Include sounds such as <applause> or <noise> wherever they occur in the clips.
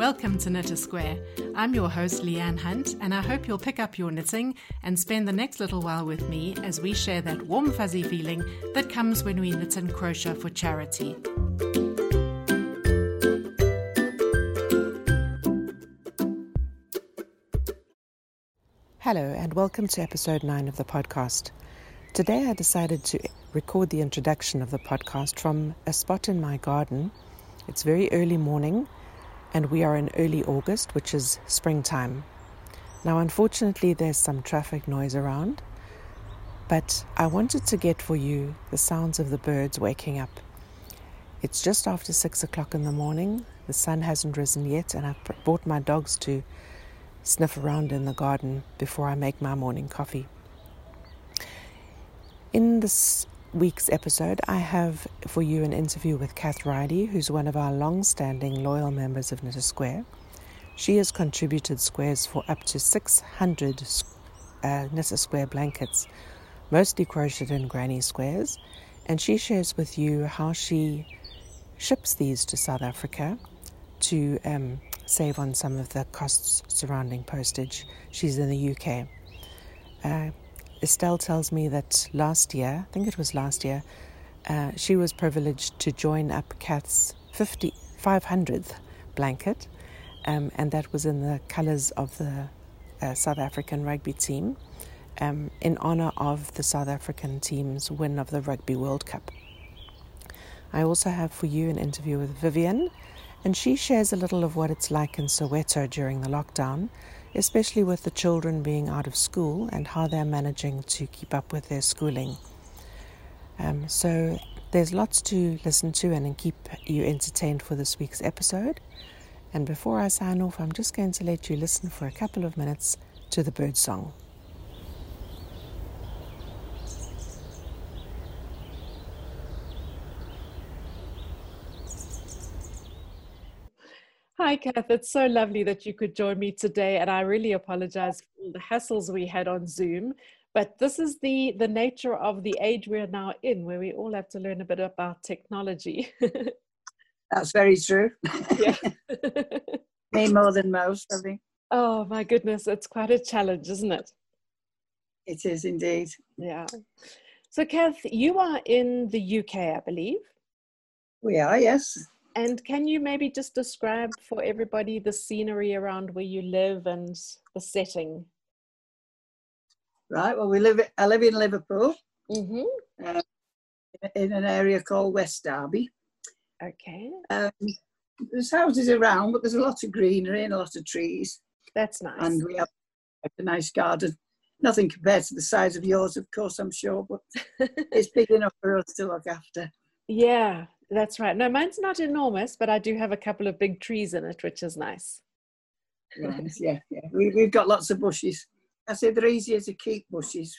Welcome to Knit a Square. I'm your host, Leanne Hunt, and I hope you'll pick up your knitting and spend the next little while with me as we share that warm, fuzzy feeling that comes when we knit and crochet for charity. Hello, and welcome to episode 9 of the podcast. Today I decided to record the introduction of the podcast from a spot in my garden. It's very early morning, and we are in early August, which is springtime. Now, unfortunately, there's some traffic noise around, but I wanted to get for you the sounds of the birds waking up. It's just after six o'clock in the morning, the sun hasn't risen yet, and I've brought my dogs to sniff around in the garden before I make my morning coffee. In this week's episode, I have for you an interview with Kath Riley, who's one of our long standing loyal members of Knit a Square. She has contributed squares for up to 600 uh, Knit a Square blankets, mostly crocheted in granny squares, and she shares with you how she ships these to South Africa to um, save on some of the costs surrounding postage. She's in the UK. Uh, Estelle tells me that last year, I think it was last year, uh, she was privileged to join up Kath's 50, 500th blanket, um, and that was in the colours of the uh, South African rugby team um, in honour of the South African team's win of the Rugby World Cup. I also have for you an interview with Vivian, and she shares a little of what it's like in Soweto during the lockdown especially with the children being out of school and how they're managing to keep up with their schooling. Um, so there's lots to listen to and keep you entertained for this week's episode. And before I sign off, I'm just going to let you listen for a couple of minutes to the bird song. Hi, Kath. It's so lovely that you could join me today, and I really apologize for all the hassles we had on Zoom. But this is the the nature of the age we're now in, where we all have to learn a bit about technology. <laughs> That's very true. yeah. <laughs> Me more than most, I think. Oh my goodness, it's quite a challenge, isn't it? It is indeed. Yeah. So, Kath, you are in the UK, I believe. We are, yes. And can you maybe just describe for everybody the scenery around where you live and the setting? Right. Well, we live. I live in Liverpool, mm-hmm. uh, in an area called West Derby. Okay. Um, there's houses around, but there's a lot of greenery and a lot of trees. That's nice. And we have a nice garden. Nothing compared to the size of yours, of course, I'm sure, but <laughs> it's big enough for us to look after. Yeah, that's right. No, mine's not enormous, but I do have a couple of big trees in it, which is nice. Right, yeah, yeah. We, we've got lots of bushes. I say they're easier to keep bushes.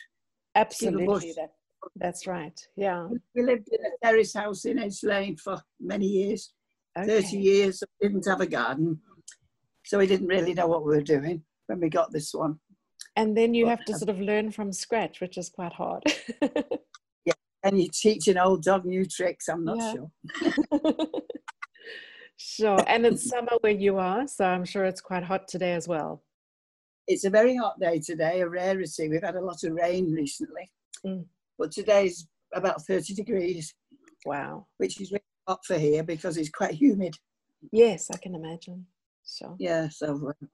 Absolutely, bush. that, that's right. Yeah. We lived in a terrace house in Edge Lane for many years, okay. 30 years. We didn't have a garden, so we didn't really know what we were doing when we got this one. And then you but, have to sort of learn from scratch, which is quite hard. <laughs> and you teach an old dog new tricks. I'm not yeah. sure. <laughs> sure. And it's summer where you are, so I'm sure it's quite hot today as well. It's a very hot day today, a rarity. We've had a lot of rain recently, mm. but today's about 30 degrees. Wow. Which is really hot for here because it's quite humid. Yes, I can imagine. So. Yeah, so uh,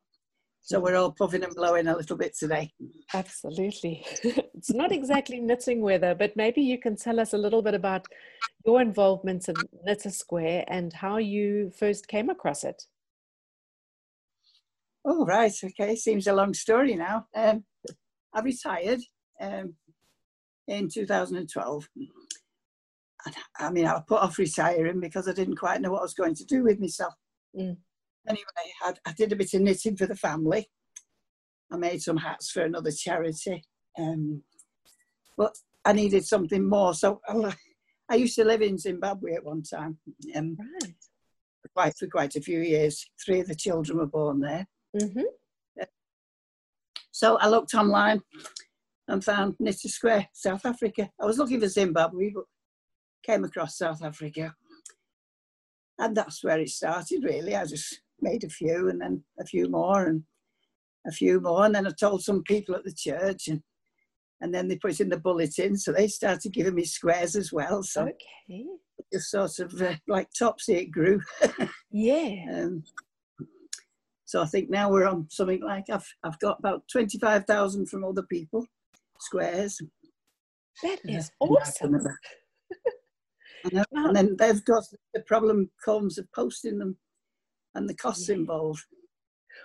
so we're all puffing and blowing a little bit today. Absolutely. <laughs> it's not exactly knitting weather, but maybe you can tell us a little bit about your involvement in Knit a Square and how you first came across it. Oh, right. Okay. Seems a long story now. Um, I retired um, in 2012. I mean, I put off retiring because I didn't quite know what I was going to do with myself. Mm anyway, I, I, did a bit of knitting for the family. I made some hats for another charity. Um, but I needed something more. So I, I, used to live in Zimbabwe at one time. Um, right. Quite, for quite a few years. Three of the children were born there. Mm-hmm. so I looked online and found Knit a Square, South Africa. I was looking for Zimbabwe, but came across South Africa. And that's where it started, really. I just made a few and then a few more and a few more. And then I told some people at the church and and then they put in the bulletin. So they started giving me squares as well. So Okay. just sort of uh, like topsy it grew. <laughs> Yeah. um, so I think now we're on something like I've, I've got about 25,000 from other people, squares. That is and awesome. can- I know. Now- And then they've got the problem comes of posting them and the costs involved.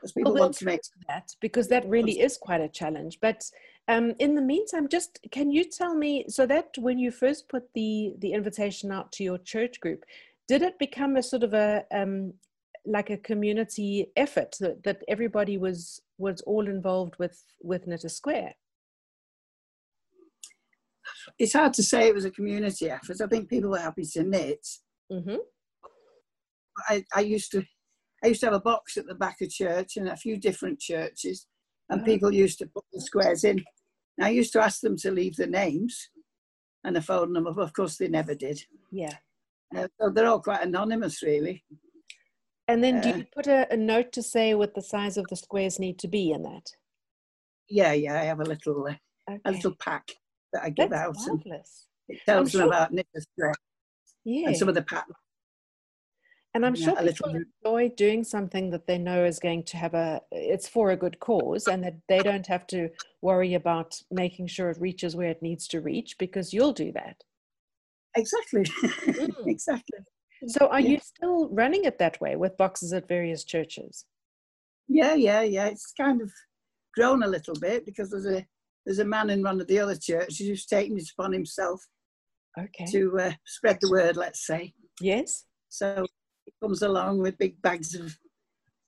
Because people we'll want to make that because that really is quite a challenge. But um, in the meantime, just can you tell me so that when you first put the the invitation out to your church group, did it become a sort of a um, like a community effort that, that everybody was was all involved with with Knit a Square? it's hard to say it was a community effort. I think people were happy to knit. hmm I, I used to I used to have a box at the back of church in a few different churches, and Oh. people used to put the squares in. And I used to ask them to leave the names and a phone number, but of course they never did. Yeah. Uh, so they're all quite anonymous, really. And then do Uh, you put a, a note to say what the size of the squares need to be in that? Yeah, yeah. I have a little uh, a little pack that I give That's out, and marvelous. it tells them about Knit a Square Yeah. and some of the patterns. And I'm Yeah, sure people bit. enjoy doing something that they know is going to have a, it's for a good cause and that they don't have to worry about making sure it reaches where it needs to reach because you'll do that. Exactly, Mm. <laughs> exactly. So are Yeah. you still running it that way with boxes at various churches? Yeah, yeah, yeah. It's kind of grown a little bit because there's a there's a man in one of the other churches who's taken it upon himself Okay. to uh, spread the word, let's say. Yes. So he comes along with big bags of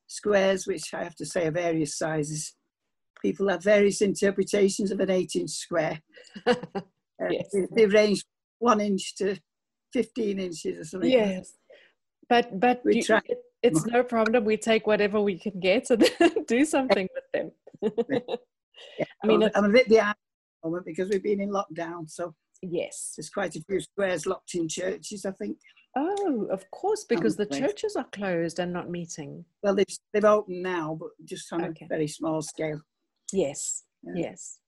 squares, which I have to say are various sizes. People have various interpretations of an eight-inch square. <laughs> Uh, Yes. they, they range one inch to fifteen inches or something. yes. But but We you- try- it, it's no problem. We take whatever we can get and <laughs> do something with them. <laughs> Yeah, I mean, I'm, a bit behind at the moment because we've been in lockdown, so yes. there's quite a few squares locked in churches. I think. Oh, of course, because the churches are closed and not meeting. Well, they've they've opened now, but just on Okay. a very small scale. Yes, Yeah. yes.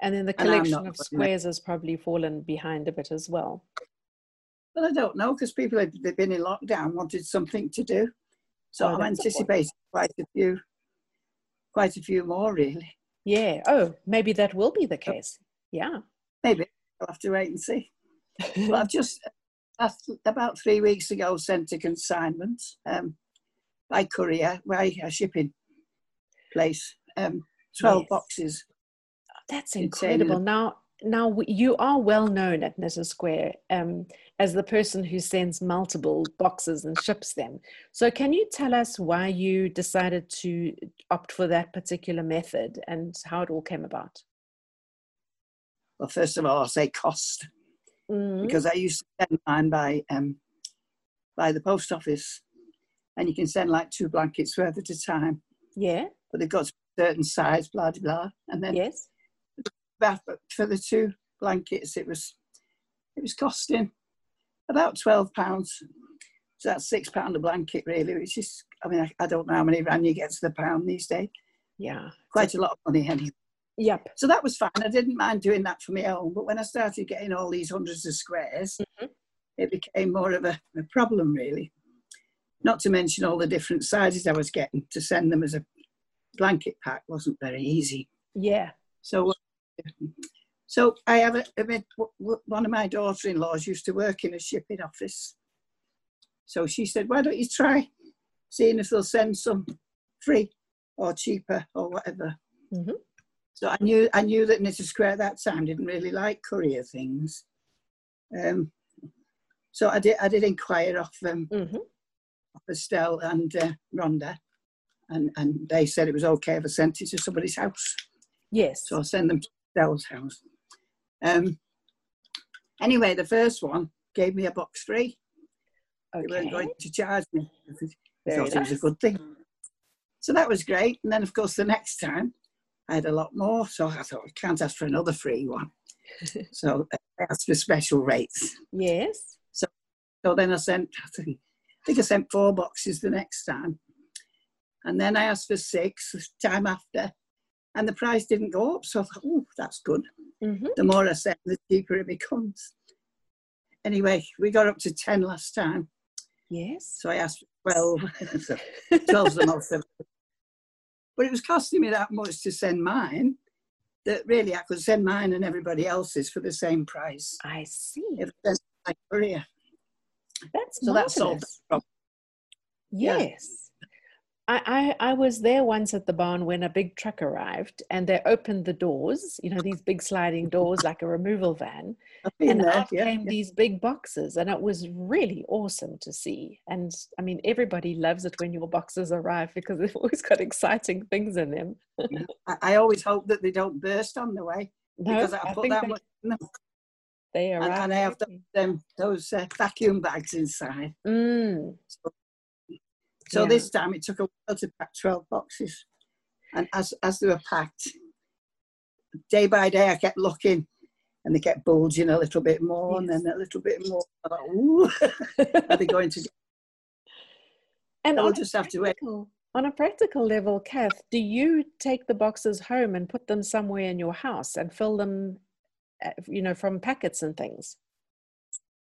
And then the collection of squares has probably fallen behind a bit as well. Well, I don't know because people had they've been in lockdown, wanted something to do, so Oh, I'm that's a point. anticipating quite a few, quite a few more really. Yeah. Oh, maybe that will be the case. Yeah. Maybe I'll have to wait and see. Well, I've <laughs> just after, about three weeks ago sent a consignment um, by courier, by a shipping place, um, twelve Yes. boxes. That's incredible. in- Now, now you are well known at Knit a Square um, as the person who sends multiple boxes and ships them. So, can you tell us why you decided to opt for that particular method and how it all came about? Well, first of all, I'll say cost. Mm, because I used to send mine by um, by the post office, and you can send like two blankets worth at a time, yeah. but they've got a certain size, blah blah blah. And then Yes. but for the two blankets, it was it was costing about twelve pounds. So that's six pound a blanket, really, which is I mean I, I don't know how many rand you get to the pound these days. Yeah. Quite a lot of money anyway. Yep. So that was fine. I didn't mind doing that for my own. But when I started getting all these hundreds of squares, Mhm. it became more of a, a problem, really. Not to mention all the different sizes I was getting to send them as a blanket pack wasn't very easy. Yeah. So, so I have a, I mean, w- w- one of my daughter-in-laws used to work in a shipping office. So she said, "Why don't you try seeing if they'll send some free or cheaper or whatever?" Mhm. So I knew I knew that Knit a Square at that time didn't really like courier things. Um, so I did I did inquire off um, hmm of Estelle and uh, Rhonda, and and they said it was okay if I sent it to somebody's house. Yes. So I'll send them to Estelle's house. Um, anyway, the first one gave me a box free. They weren't going to charge me. I Very thought it was a good thing. So that was great. And then, of course, the next time I had a lot more. So I thought, I can't ask for another free one. <laughs> so I asked for special rates. Yes. So so then I sent, I think, I think I sent four boxes the next time. And then I asked for six time after, and the price didn't go up. So I thought, oh, that's good. Mm-hmm. The more I send, the cheaper it becomes. Anyway, we got up to 10 last time. Yes. So I asked for 12. <laughs> so 12's the most. But it was costing me that much to send mine that really I could send mine and everybody else's for the same price. I see. If I my courier. That's So that marvelous. solved the problem. Yeah. I, I, I was there once at the barn when a big truck arrived and they opened the doors, you know, these big sliding doors like a removal van. <laughs> And there, out yeah, came yeah. these big boxes and it was really awesome to see and i mean everybody loves it when your boxes arrive because they've <laughs> always got exciting things in them <laughs> I, I always hope that they don't burst on the way no because I, i put that they, much in them. they arrive and I have them, those uh, vacuum bags inside. mm, So Yeah. this time it took a while to pack 12 boxes. And as, as they were packed, day by day I kept looking and they kept bulging a little bit more and then a little bit more. I thought, Ooh, <laughs> are they going to and I'll just have to wait. on a practical level kath do you take the boxes home and put them somewhere in your house and fill them uh, you know from packets and things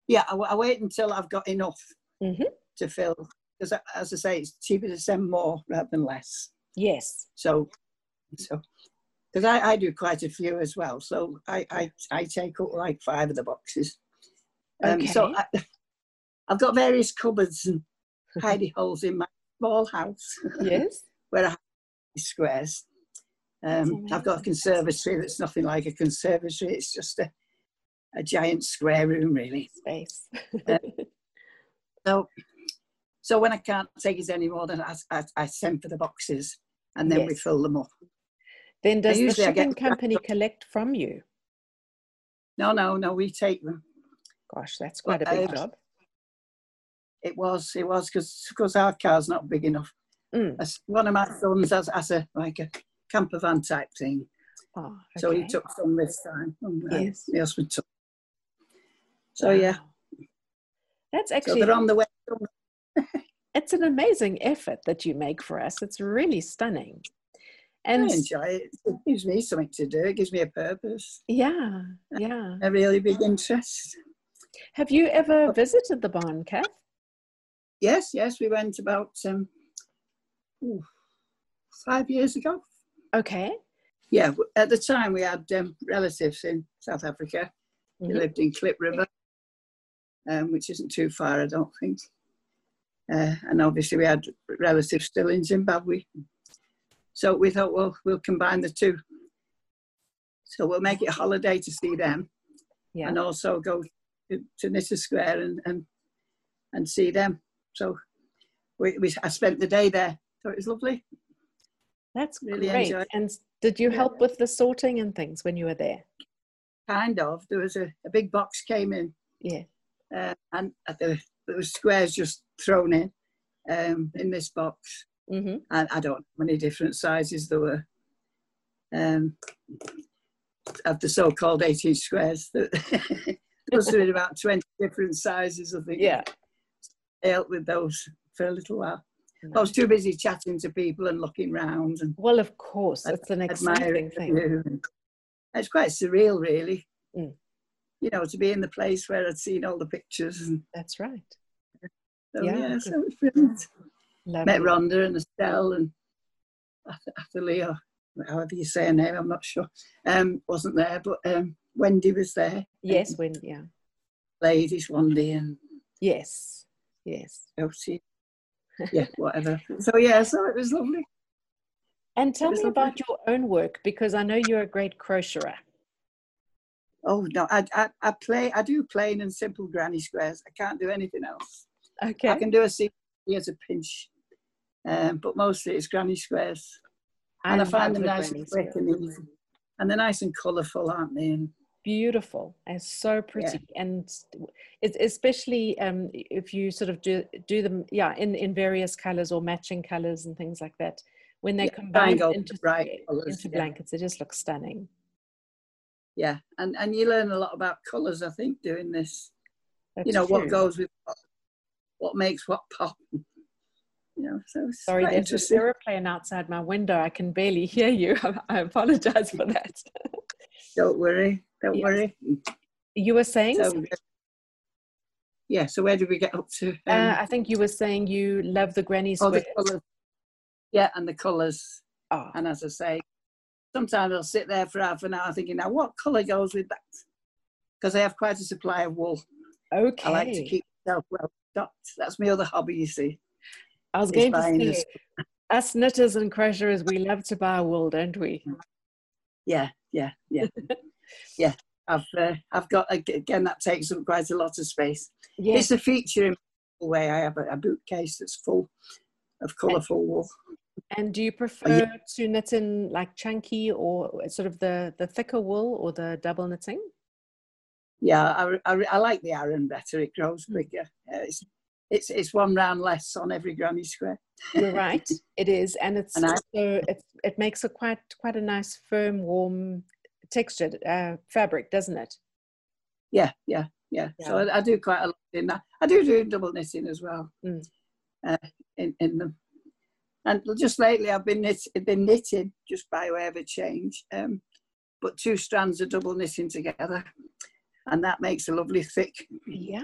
Yeah, I, I wait until I've got enough Mhm. to fill. Because as I say, it's cheaper to send more rather than less. yes So, so because I, I do quite a few as well. So I, I, I take up like five of the boxes. Um, So Okay. I, <laughs> I've got various cupboards and hidey <laughs> holes in my small house yes <laughs> where I have squares. Um, I've got a conservatory that's nothing like a conservatory. It's just a, a giant square room, really. space So, so when I can't take it anymore, then I, I, I send for the boxes and then we fill them up. Then does the shipping company collect from you? No, no, no, we take them. Gosh, that's quite a big uh, job. It was, it was because our car's not big enough. Mm. One of my sons has, has a like a camper van type thing, Oh, so he took some this time. um, Yes. my husband took. So yeah, Wow. That's so actually they're on the way. It's an amazing effort that you make for us. It's really stunning. I And enjoy it. It gives me something to do. It gives me a purpose, yeah, yeah. a really big interest. Have you ever visited the barn, Kath? Yes, yes, we went about um, ooh, five years ago. Okay. Yeah, at the time we had um, relatives in South Africa. They Mhm. lived in Klip River, um, which isn't too far, I don't think. Uh, and obviously we had relatives still in Zimbabwe. So we thought, well, we'll combine the two. So we'll make it a holiday to see them Yeah. and also go to, to Square and, and, and see them. So we, we, I spent the day there. So it was lovely. That's really great. enjoy- And did you help with the sorting and things when you were there? Kind of. There was a, a big box came in Yeah. uh, and uh, there, there squares just thrown in um, in this box. hmm And I don't know how many different sizes there were um, of the so-called 18 squares. there must have been about 20 different sizes, I think. Yeah. I helped with those for a little while. I was too busy chatting to people and looking round and Well, of course, it's an exciting the thing. It's quite surreal, really. Mm. You know, to be in the place where I'd seen all the pictures. And That's right. so, Yeah, yeah, so it was brilliant. Lovely. Met Rhonda and Estelle and Athalie, or however you say her name, I'm not sure. Um, wasn't there, but um, Wendy was there. Yes, Wendy, yeah. Ladies, Wendy and Yes. Yes. Elsie. <laughs> Yeah, whatever. So, yeah, so it was lovely. And tell me lovely. about your own work because I know you're a great crocheter. Oh, no, I, I, I play, I do plain and simple granny squares. I can't do anything else. Okay. I can do a sequence as a pinch, um, but mostly it's granny squares. and I find them nice and quick and easy. And they're nice and colourful, aren't they? And beautiful and so pretty and it's especially um, if you sort of do do them yeah in in various colors or matching colors and things like that when they Yeah, combine into yeah, into yeah. blankets they just look stunning yeah, and, and you learn a lot about colours, I think, doing this. That's you know, what goes with what, what makes what pop. You know, so sorry, there's an aeroplane outside my window. I can barely hear you. <laughs> I apologize for that. <laughs> don't worry, don't yes. worry. You were saying. So, yeah. So where did we get up to? Um, uh, I think you were saying you love the granny squares. Oh, the colours. Yeah, and the colours. Oh. And as I say, sometimes I'll sit there for half an hour thinking, now what colour goes with that? Because I have quite a supply of wool. Okay. I like to keep myself well stocked. That's my other hobby, you see. I was going to say, us knitters and crocheters, we love to buy wool, don't we? Yeah, yeah, yeah, <laughs> yeah. I've uh, I've got again that takes up quite a lot of space. Yes. It's a feature in the way I have a, a bookcase that's full of colourful wool. And do you prefer yeah. to knit in like chunky or sort of the the thicker wool or the double knitting? Yeah, I, I, I like the Aran better. It grows hmm. quicker. Uh, it's, it's it's one round less on every granny square. You're right. <laughs> It is, and it's and also it it makes a quite quite a nice firm, warm textured uh, fabric, doesn't it? Yeah, yeah, yeah. yeah. So I, I, do quite a lot in that. I do do double knitting as well. Mm. Uh, in in them, and just lately I've been knit, been knitting just by way of a change. Um, but two strands of double knitting together, and that makes a lovely thick, yeah,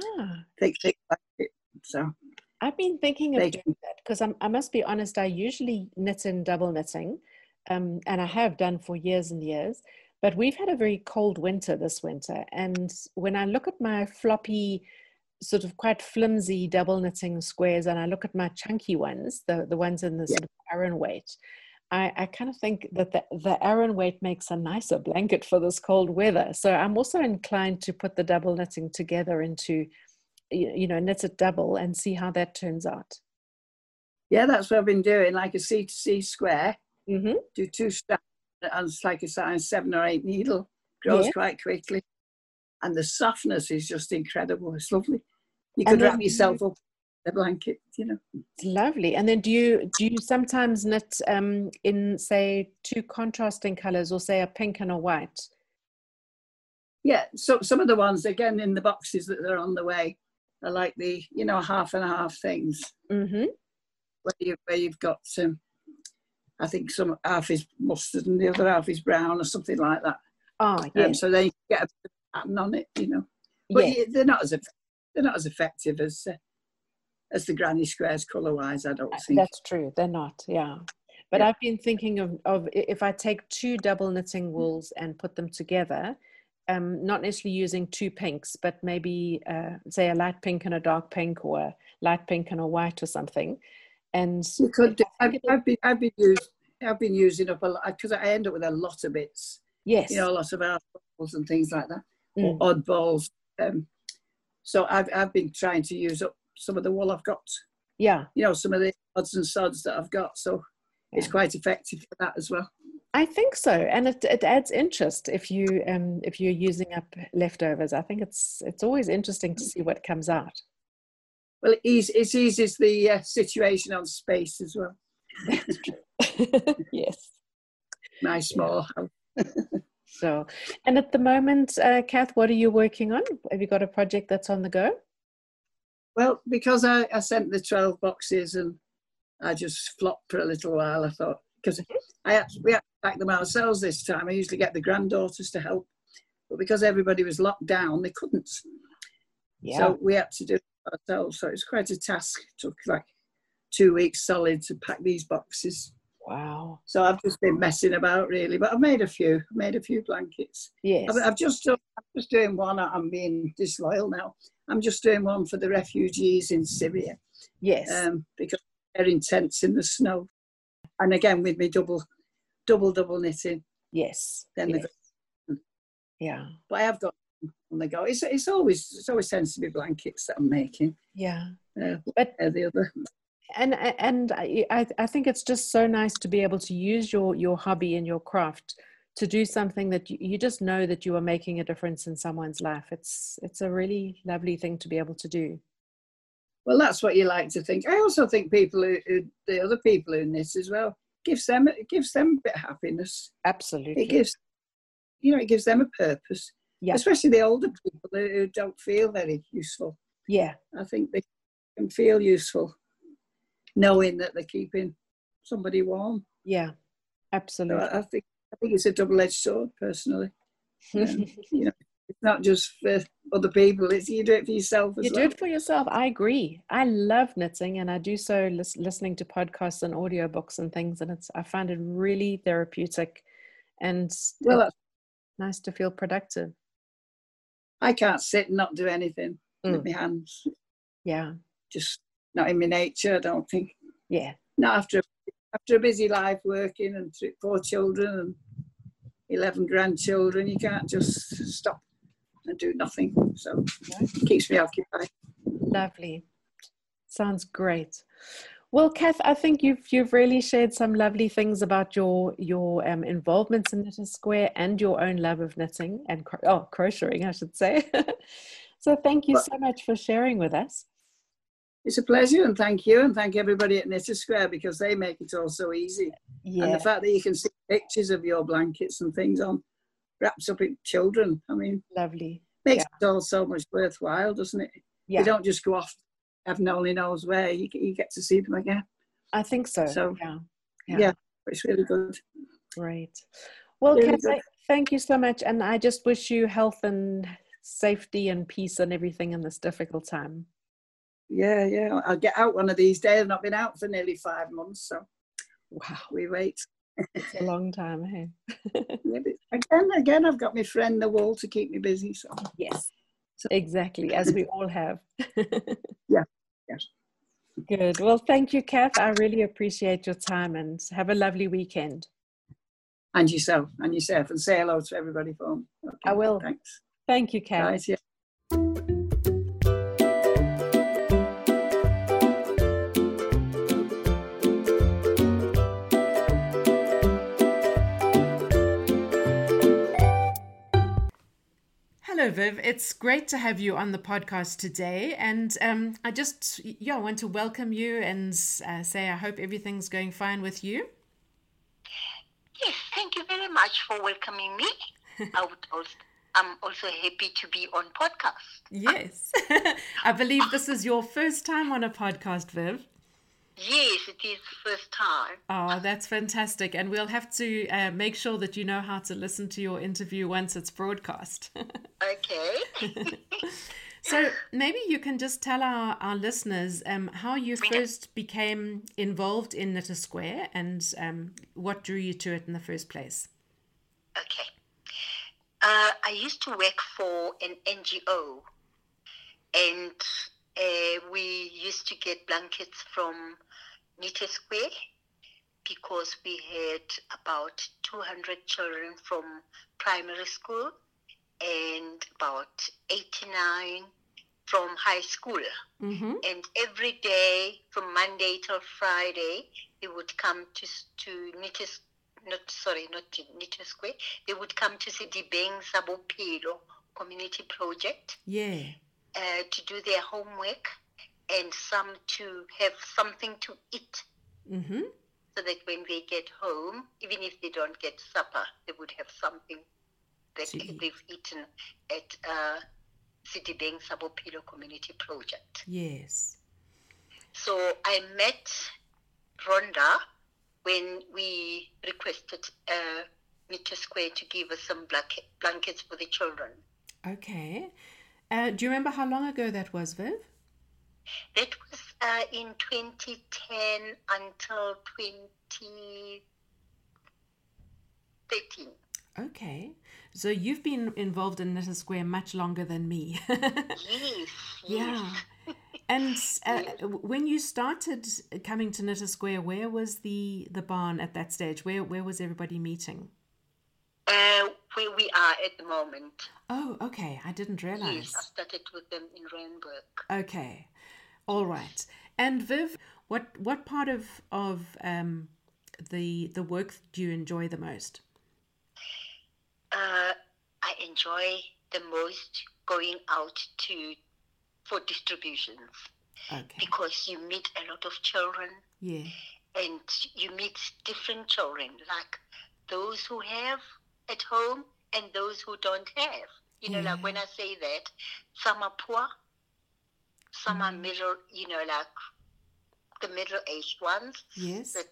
thick, thick blanket. So I've been thinking of doing that because I must be honest. I usually knit in double knitting, um, and I have done for years and years. But we've had a very cold winter this winter, and when I look at my floppy, sort of quite flimsy double knitting squares, and I look at my chunky ones, the the ones in the yeah. sort of Aran weight, I, I, kind of think that the, the Aran weight makes a nicer blanket for this cold weather. So I'm also inclined to put the double knitting together into you know knit it double and see how that turns out yeah that's what i've been doing like a c to c square mm-hmm. do two strands and it's like a size seven or eight needle grows yeah. quite quickly and the softness is just incredible it's lovely you could wrap yourself up a blanket you know it's lovely and then do you do you sometimes knit um, in say two contrasting colors or say a pink and a white yeah so some of the ones again in the boxes that are on the way are like the you know half and half things mm-hmm. where you where you've got some. I think some half is mustard and the other half is brown or something like that. Oh, yeah. Um, so they get a pattern on it, you know. But yeah. they're not as they're not as effective as uh, as the granny squares color wise. I don't uh, think that's true. They're not. Yeah. But yeah. I've been thinking of, of if I take two double knitting wools and put them together, um, not necessarily using two pinks, but maybe uh, say a light pink and a dark pink, or a light pink and a white, or something. And you could. I've, I've, been I've been using I've been using up a lot because I end up with a lot of bits. Yes, you know, a lot of articles and things like that, mm. or oddballs. Um, so I've I've been trying to use up some of the wool I've got. Yeah, you know, some of the odds and sods that I've got. So yeah. it's quite effective for that as well. I think so, and it, it adds interest if you um, if you're using up leftovers. I think it's it's always interesting to see what comes out. Well, it, ease, it eases the uh, situation on space as well. <laughs> <laughs> yes. Nice small yeah. <laughs> so, and at the moment, uh, Kath, what are you working on? Have you got a project that's on the go? Well, because I, I sent the 12 boxes and I just flopped for a little while, I thought, because I had, we had to pack them ourselves this time. I usually get the granddaughters to help, but because everybody was locked down, they couldn't. Yeah. So we had to do it ourselves. So it was quite a task. It took like two weeks solid to pack these boxes. Wow. So I've just been messing about really, but I've made a few. I've made a few blankets. Yes. I've, I've just done, I'm just doing one. I'm being disloyal now. I'm just doing one for the refugees in Syria. Yes. Um, because they're intense in the snow and again with me double, double, double knitting. Yes. Then yes. The, yeah. But I have got on the go. It's it's always it's always tends to be blankets that I'm making. Yeah. Uh, but the other. And and I I think it's just so nice to be able to use your your hobby and your craft to do something that you, you just know that you are making a difference in someone's life. It's it's a really lovely thing to be able to do. Well, that's what you like to think. I also think people who, who the other people in this as well gives them it gives them a bit of happiness. Absolutely, it gives you know it gives them a purpose. Yeah, especially the older people who don't feel very useful. Yeah, I think they can feel useful. Knowing that they're keeping somebody warm. Yeah, absolutely. So I, think I think it's a double-edged sword, personally. <laughs> Um, you know, it's not just for other people; it's you do it for yourself. you well. You do it for yourself. I agree. I love knitting, and I do so lis- listening to podcasts and audiobooks and things, and it's I find it really therapeutic, and well, nice to feel productive. I can't sit and not do anything mm. with my hands. Yeah, just not in my nature. I don't think. Yeah, not after after a busy life working and three, four children and 11 grandchildren, you can't just stop and do nothing. So it keeps me occupied. Lovely. Sounds great. Well, Kath, I think you've you've really shared some lovely things about your your um, involvements in Knit a Square and your own love of knitting and cro- oh crocheting, I should say. <laughs> so thank you so much for sharing with us. It's a pleasure, and thank you, and thank everybody at Knit a Square because they make it all so easy. Yeah. And the fact that you can see pictures of your blankets and things on wraps up in children. I mean, lovely. Makes yeah. it all so much worthwhile, doesn't it? Yeah. You don't just go off heaven only knows where. You, you get to see them again. I think so. So yeah, yeah, yeah it's really good. Great. Well, really Kath, thank you so much, and I just wish you health and safety and peace and everything in this difficult time. Yeah, yeah. I'll get out one of these days. I've not been out for nearly five months, so wow, we wait. it's a long time, hey. <laughs> again, again, I've got my friend the wall to keep me busy. So yes, so. exactly as we all have. <laughs> yeah, yes. Good. Well, thank you, Kath. I really appreciate your time and have a lovely weekend. And yourself, and yourself, and say hello to everybody for me. Okay, I will. Thanks. Thank you, Kath. Right, yeah. Hello, Viv. It's great to have you on the podcast today. And um, I just, yeah, I want to welcome you and uh, say I hope everything's going fine with you. Yes, thank you very much for welcoming me. I would also, I'm also happy to be on podcast. Yes. <laughs> I believe this is your first time on a podcast, Viv. Yes, it is the first time. Oh, that's fantastic. And we'll have to uh, make sure that you know how to listen to your interview once it's broadcast. <laughs> okay. <laughs> so maybe you can just tell our, our listeners um, how you first became involved in Knit a Square and um, what drew you to it in the first place. Okay. Uh, I used to work for an NGO and uh, we used to get blankets from Knit a Square because we had about 200 children from primary school and about 89 from high school. Mm-hmm. And every day from Monday till Friday, they would come to to Knitted, not sorry, not to Knit a Square. They would come to Sidibeng Sabopilo Community Project. Yeah. Uh, to do their homework and some to have something to eat. Mm-hmm. So that when they get home, even if they don't get supper, they would have something that See. they've eaten at uh, Sidibeng Sabopilo Community Project. Yes. So I met Rhonda when we requested uh, Knit a Square to give us some blanket, blankets for the children. Okay. Uh, do you remember how long ago that was, Viv? That was uh, in 2010 until 2013. Okay. So you've been involved in Knit a Square much longer than me. <laughs> yes. Yeah. And uh, <laughs> yes. when you started coming to Knit a Square, where was the, the barn at that stage? Where where was everybody meeting? Uh, where we are at the moment. Oh, okay. I didn't realize. Yes, I started with them in Randburg. Okay. All right. And Viv, what what part of of um, the the work do you enjoy the most? Uh, I enjoy the most going out to for distributions. Okay. Because you meet a lot of children. Yeah. And you meet different children, like those who have at home and those who don't have. You know, yeah. like when I say that, some are poor, some are middle, you know, like the middle-aged ones. Yes. That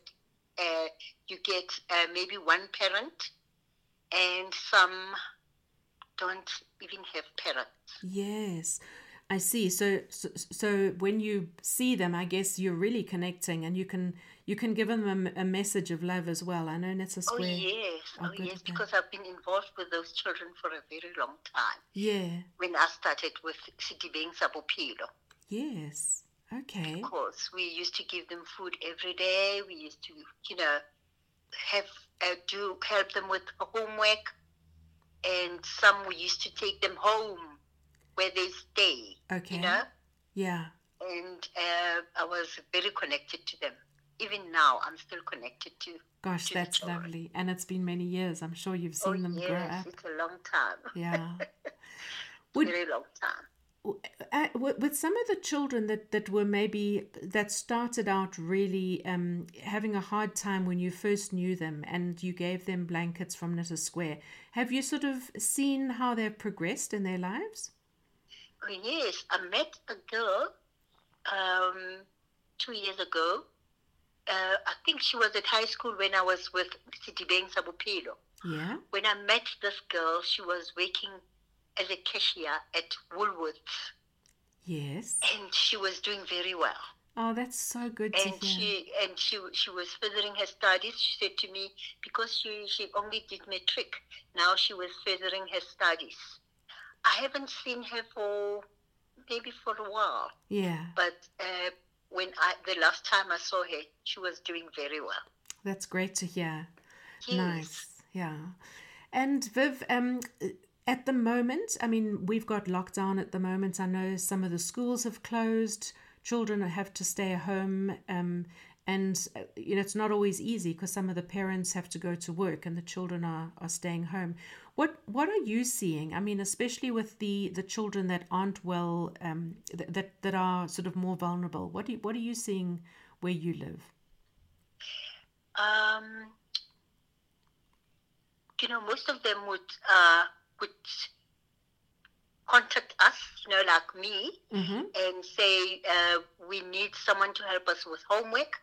uh, you get uh, maybe one parent, and some don't even have parents. Yes. I see. So, so, so when you see them, I guess you're really connecting, and you can you can give them a, a message of love as well. I know Netta Oh Square. Oh yes, Oh, oh, yes, because I've been involved with those children for a very long time. Yeah. When I started with City Sidibeng Sabopilo, Yes. Okay. of course, we used to give them food every day. We used to, you know, have uh, do help them with homework, and some we used to take them home where they stay. Okay. You know, Yeah. and uh, I was very connected to them. Even now, I'm still connected to. Gosh, to that's lovely. And it's been many years. I'm sure you've Oh seen them yes, grow up. it's a long time. Yeah. <laughs> Would- very long time. Uh, with some of the children that, that were maybe that started out really um, having a hard time when you first knew them and you gave them blankets from Knit a Square, have you sort of seen how they've progressed in their lives? Oh, yes, I met a girl um, two years ago. Uh, I think she was at high school when I was with Sidibeng Sabopilo. Yeah. When I met this girl, she was working as a cashier at Woolworths, Yes. and she was doing very well. Oh, that's so good to and hear. she and she she was furthering her studies. She said to me because she she only did matric. Now she was furthering her studies. I haven't seen her for maybe for a while, Yeah, but uh, when I the last time I saw her, she was doing very well. that's great to hear. Yes. Nice. Yeah. And Viv, um, at the moment, I mean, we've got lockdown at the moment. I know some of the schools have closed. Children have to stay home. Um, and, uh, you know, it's not always easy because some of the parents have to go to work and the children are, are staying home. What what are you seeing? I mean, especially with the, the children that aren't well, um, th- that, that are sort of more vulnerable. What, do you, what are you seeing where you live? Um, you know, most of them would uh, would contact us, you know, like me, Mm-hmm. and say uh, we need someone to help us with homework.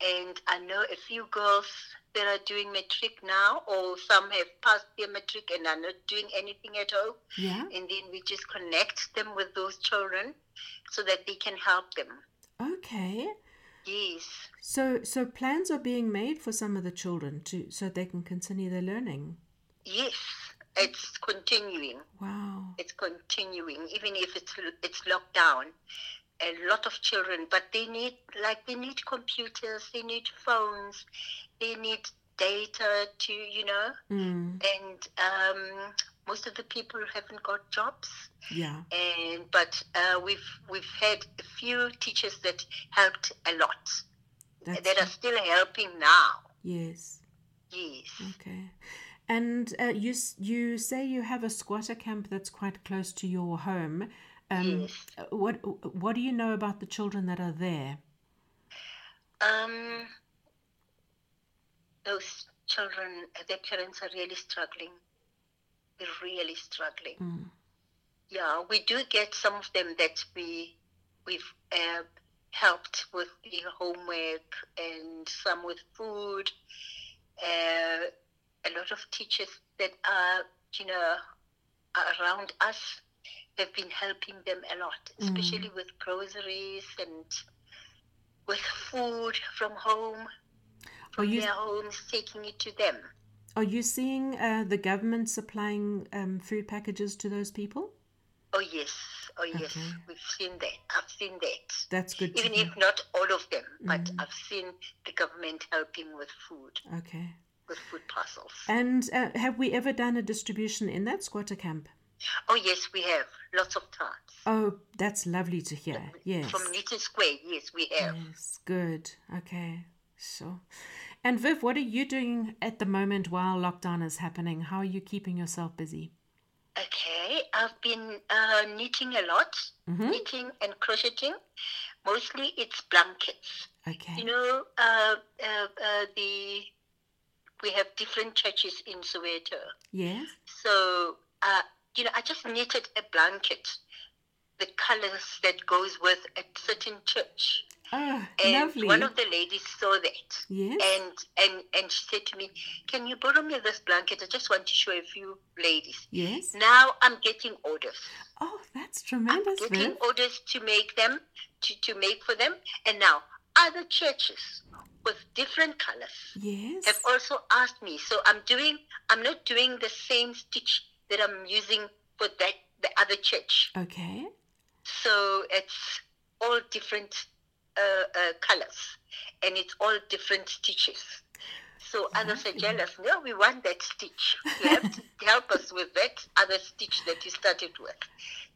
And I know a few girls that are doing matric now, or some have passed their matric and are not doing anything at all. Yeah. And then we just connect them with those children so that they can help them. Okay. Yes. So, so plans are being made for some of the children to so they can continue their learning. Yes, it's continuing. Wow. It's continuing, even if it's it's locked down. A lot of children, but they need like they need computers, they need phones, they need data to you know, Mm, and um, most of the people haven't got jobs. yeah. And but uh, we've we've had a few teachers that helped a lot That's that are still helping now. yes. Yes. Okay. And uh, you you say you have a squatter camp that's quite close to your home. Um, Yes. uh, What what do you know about the children that are there? Um, those children, their parents are really struggling. They're really struggling. Mm, Yeah, we do get some of them that we we've uh, helped with the homework and some with food. Uh, a lot of teachers that are, you know, are around us have been helping them a lot, especially with groceries and with food from home, Are from you their homes, taking it to them. are you seeing uh, the government supplying um, food packages to those people? Oh yes, oh yes, Okay. we've seen that. I've seen that. That's good Even if not all of them, but Mhm. I've seen the government helping with food, Okay. With food parcels. And uh, have we ever done a distribution in that squatter camp? Oh yes, we have lots of times. Oh, that's lovely to hear. Yes. From Newton Square, yes, we have. Yes, good. Okay, sure. And Viv, what are you doing at the moment while lockdown is happening? How are you keeping yourself busy? Okay, I've been uh, knitting a lot, Mhm. knitting and crocheting. Mostly it's blankets. Okay. You know, uh, uh, uh, the we have different churches in Soweto. yes. So, uh, you know, I just knitted a blanket, the colors that goes with a certain church. Oh, and lovely. one of the ladies saw that. yes. And and and she said to me, "Can you borrow me this blanket? I just want to show a few ladies." yes. Now I'm getting orders. Oh, that's I'm tremendous, getting Viv. orders to make them, to, to make for them. And now other churches with different colors Yes. have also asked me. So I'm doing, I'm not doing the same stitch that I'm using for that the other church. Okay. So it's all different uh, uh, colors, and it's all different stitches. So others are jealous. No, we want that stitch. You have to <laughs> help us with that other stitch that you started with.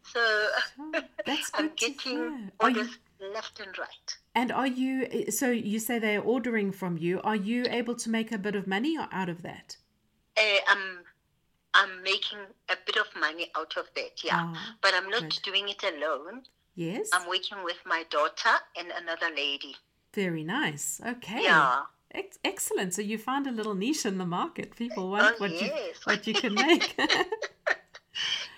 So Oh, that's <laughs> I'm getting orders left and right. And are you, so you say they're ordering from you. Are you able to make a bit of money out of that? Uh, I'm I'm making a bit of money out of that, yeah. Ah, but I'm not good. doing it alone. yes. I'm working with my daughter and another lady. Very nice. Okay. Yeah. Ex- excellent. So you found a little niche in the market. People want Oh, what you what you can <laughs> make. <laughs>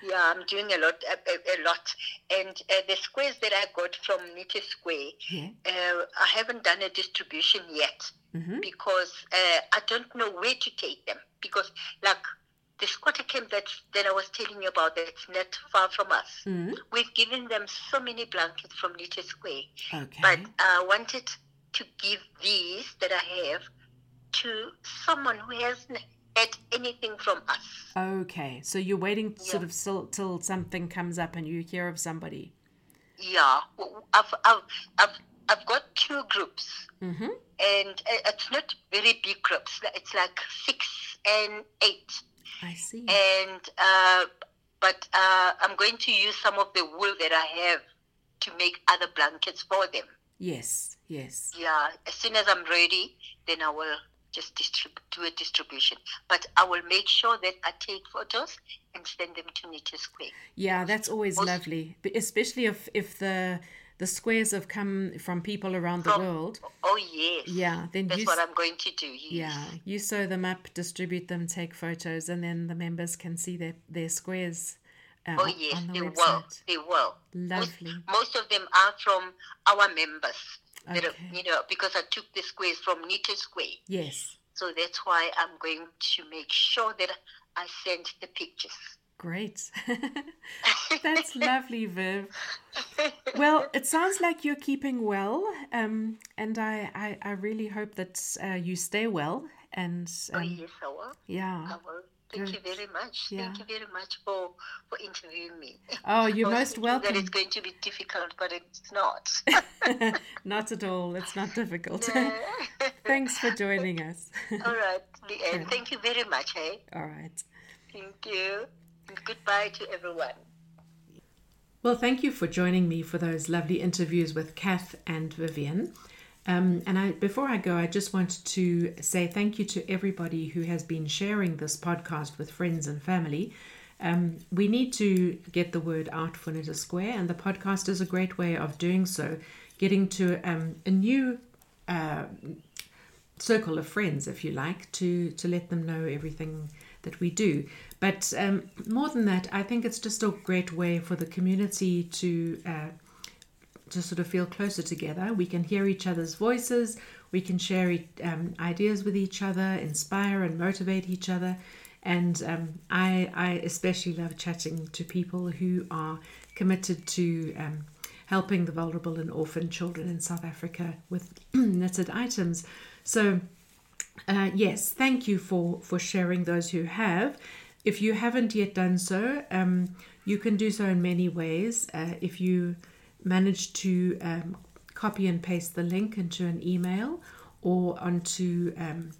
Yeah, I'm doing a lot, a, a, a lot. And uh, the squares that I got from Knit a Square, yeah. uh, I haven't done a distribution yet Mm-hmm. because uh, I don't know where to take them. Because, like, the squatter camp that, that I was telling you about that's not far from us, mm we've given them so many blankets from Knit a Square. Okay. But I wanted to give these that I have to someone who hasn't had anything from us. Okay. So you're waiting sort of till, till something comes up and you hear of somebody. Yeah, I've, I've, I've, I've got two groups, Mm-hmm. and uh, it's not very big groups. It's like six and eight, I see. and uh, but uh, I'm going to use some of the wool that I have to make other blankets for them. yes. Yes. Yeah, as soon as I'm ready, then I will just distrib- do a distribution. But I will make sure that I take photos and send them to Knit a Square. Yeah, that's always Most- lovely, especially if if the the squares have come from people around the world. Oh yes. Yeah, then That's you what I'm going to do. Yes. Yeah, you sew them up, distribute them, take photos, and then the members can see their their squares uh, Oh yes, on the they will. They will. Lovely. Most, most of them are from our members. That Okay. you know, because I took the squares from Knit a Square. Yes, So that's why I'm going to make sure that I send the pictures. great. <laughs> That's lovely, Viv. Well, it sounds like you're keeping well, um, and I, I, I really hope that uh, you stay well. And oh um, yes, I will. yeah, I will. Thank you very much. Yeah. Thank you very much for for interviewing me. oh, you're <laughs> most welcome. That it's going to be difficult, but it's not. <laughs> <laughs> not at all. It's not difficult. Yeah. Thanks for joining us. All right, Leanne. Thank you very much. Hey, all right. thank you. And goodbye to everyone. Well, thank you for joining me for those lovely interviews with Kath and Vivian. Um, and I, before I go, I just wanted to say thank you to everybody who has been sharing this podcast with friends and family. Um, we need to get the word out for Knit a Square, and the podcast is a great way of doing so, getting to um, a new uh, circle of friends, if you like, to to let them know everything that we do. But um, more than that, I think it's just a great way for the community to uh, to sort of feel closer together. We can hear each other's voices. We can share um, ideas with each other, inspire and motivate each other. And um, I, I especially love chatting to people who are committed to um, helping the vulnerable and orphan children in South Africa with <clears throat> knitted items. So, uh, yes, thank you for, for sharing those who have. If you haven't yet done so, um, you can do so in many ways. Uh, if you manage to um, copy and paste the link into an email or onto um,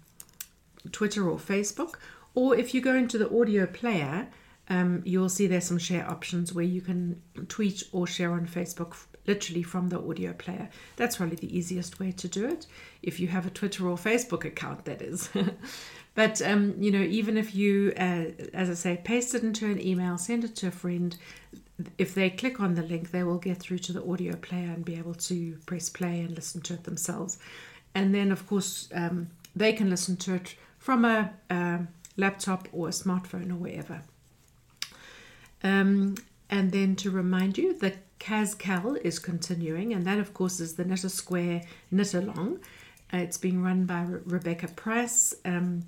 Twitter or Facebook, or if you go into the audio player, um, you'll see there's some share options where you can tweet or share on Facebook literally from the audio player. That's probably the easiest way to do it if you have a Twitter or Facebook account, that is. <laughs> but, um, you know, even if you, uh, as I say, paste it into an email, send it to a friend, if they click on the link, they will get through to the audio player and be able to press play and listen to it themselves. And then, of course, um, they can listen to it from a, a laptop or a smartphone or wherever. Um, and then to remind you, the KASKAL is continuing, and that, of course, is the Knit a Square Knit Along. Uh, it's being run by Re- Rebecca Price, um,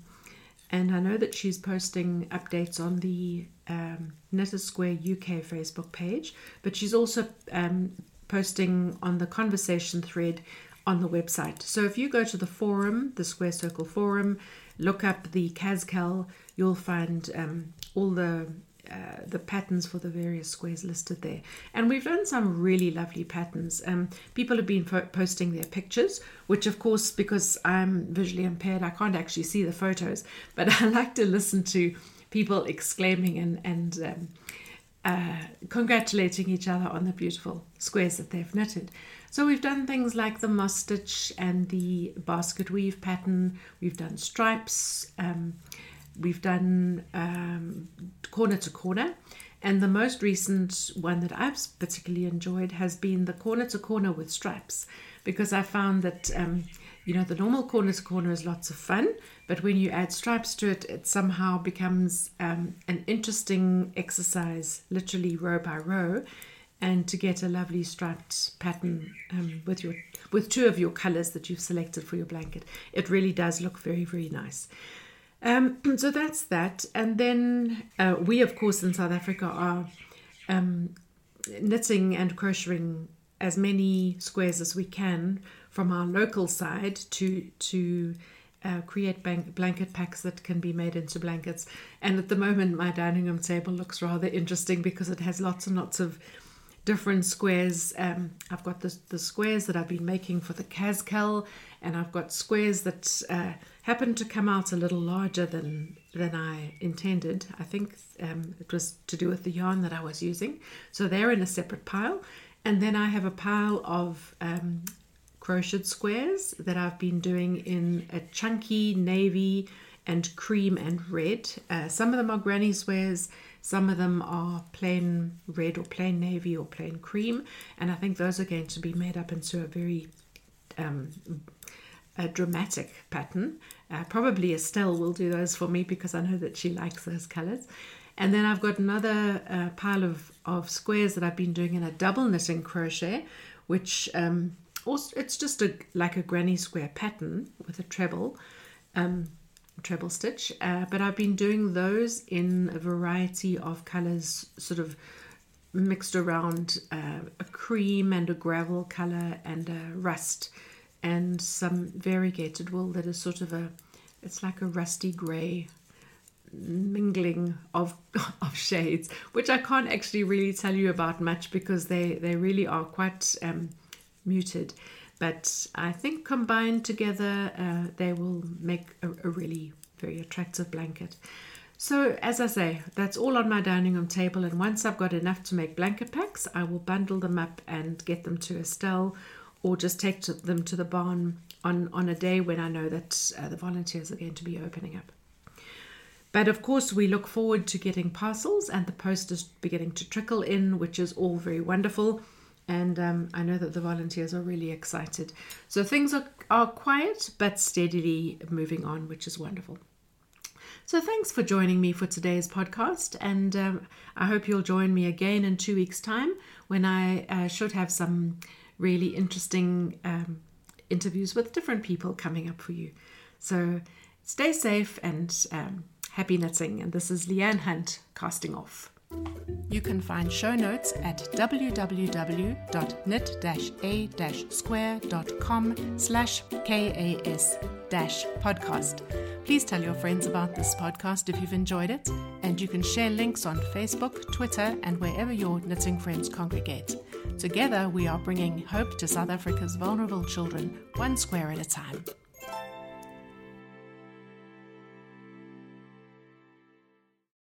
and I know that she's posting updates on the um, Knit a Square UK Facebook page, but she's also um, posting on the conversation thread on the website. So if you go to the forum, the Square Circle forum, look up the KASKAL, you'll find um, all the uh, the patterns for the various squares listed there. And we've done some really lovely patterns. Um, people have been fo- posting their pictures, which, of course, because I'm visually impaired, I can't actually see the photos, but <laughs> I like to listen to people exclaiming and, and um, uh, congratulating each other on the beautiful squares that they've knitted. So we've done things like the stitch and the basket weave pattern. We've done stripes. Um, we've done um, corner to corner. And the most recent one that I've particularly enjoyed has been the corner to corner with stripes because I found that, um, you know, the normal corner to corner is lots of fun, but when you add stripes to it, it somehow becomes um, an interesting exercise, literally row by row. And to get a lovely striped pattern um, with your with two of your colors that you've selected for your blanket, it really does look very very nice. Um, <clears throat> so that's that. And then uh, we, of course, in South Africa are um, knitting and crocheting as many squares as we can from our local side to to uh, create bank, blanket packs that can be made into blankets. And at the moment, my dining room table looks rather interesting because it has lots and lots of different squares. Um, I've got the, the squares that I've been making for the KASKAL, and I've got squares that uh, happen to come out a little larger than than I intended. I think um, it was to do with the yarn that I was using. So they're in a separate pile. And then I have a pile of um, crocheted squares that I've been doing in a chunky navy and cream and red. Uh, some of them are granny squares, some of them are plain red or plain navy or plain cream, and I think those are going to be made up into a very um, a dramatic pattern. Uh, probably Estelle will do those for me because I know that she likes those colors. And then I've got another uh, pile of, of squares that I've been doing in a double knitting crochet, which um, also, it's just a like a granny square pattern with a treble, um, treble stitch. Uh, but I've been doing those in a variety of colors, sort of mixed around uh, a cream and a gravel color and a rust and some variegated wool that is sort of a it's like a rusty grey mingling of <laughs> of shades which I can't actually really tell you about much because they they really are quite um, muted. But I think combined together uh, they will make a, a really very attractive blanket. So as I say that's all on my dining room table and once I've got enough to make blanket packs I will bundle them up and get them to Estelle or just take to them to the barn on, on a day when I know that uh, the volunteers are going to be opening up. But of course, we look forward to getting parcels and the post is beginning to trickle in, which is all very wonderful. And um, I know that the volunteers are really excited. So things are, are quiet but steadily moving on, which is wonderful. So thanks for joining me for today's podcast. And um, I hope you'll join me again in two weeks' time when I uh, should have some really interesting um, interviews with different people coming up for you. So stay safe and um, happy knitting. And this is Leanne Hunt casting off. You can find show notes at www.knit-a-square.com slash kas-podcast. Please tell your friends about this podcast if you've enjoyed it, and you can share links on Facebook, Twitter, and wherever your knitting friends congregate. Together, we are bringing hope to South Africa's vulnerable children, one square at a time.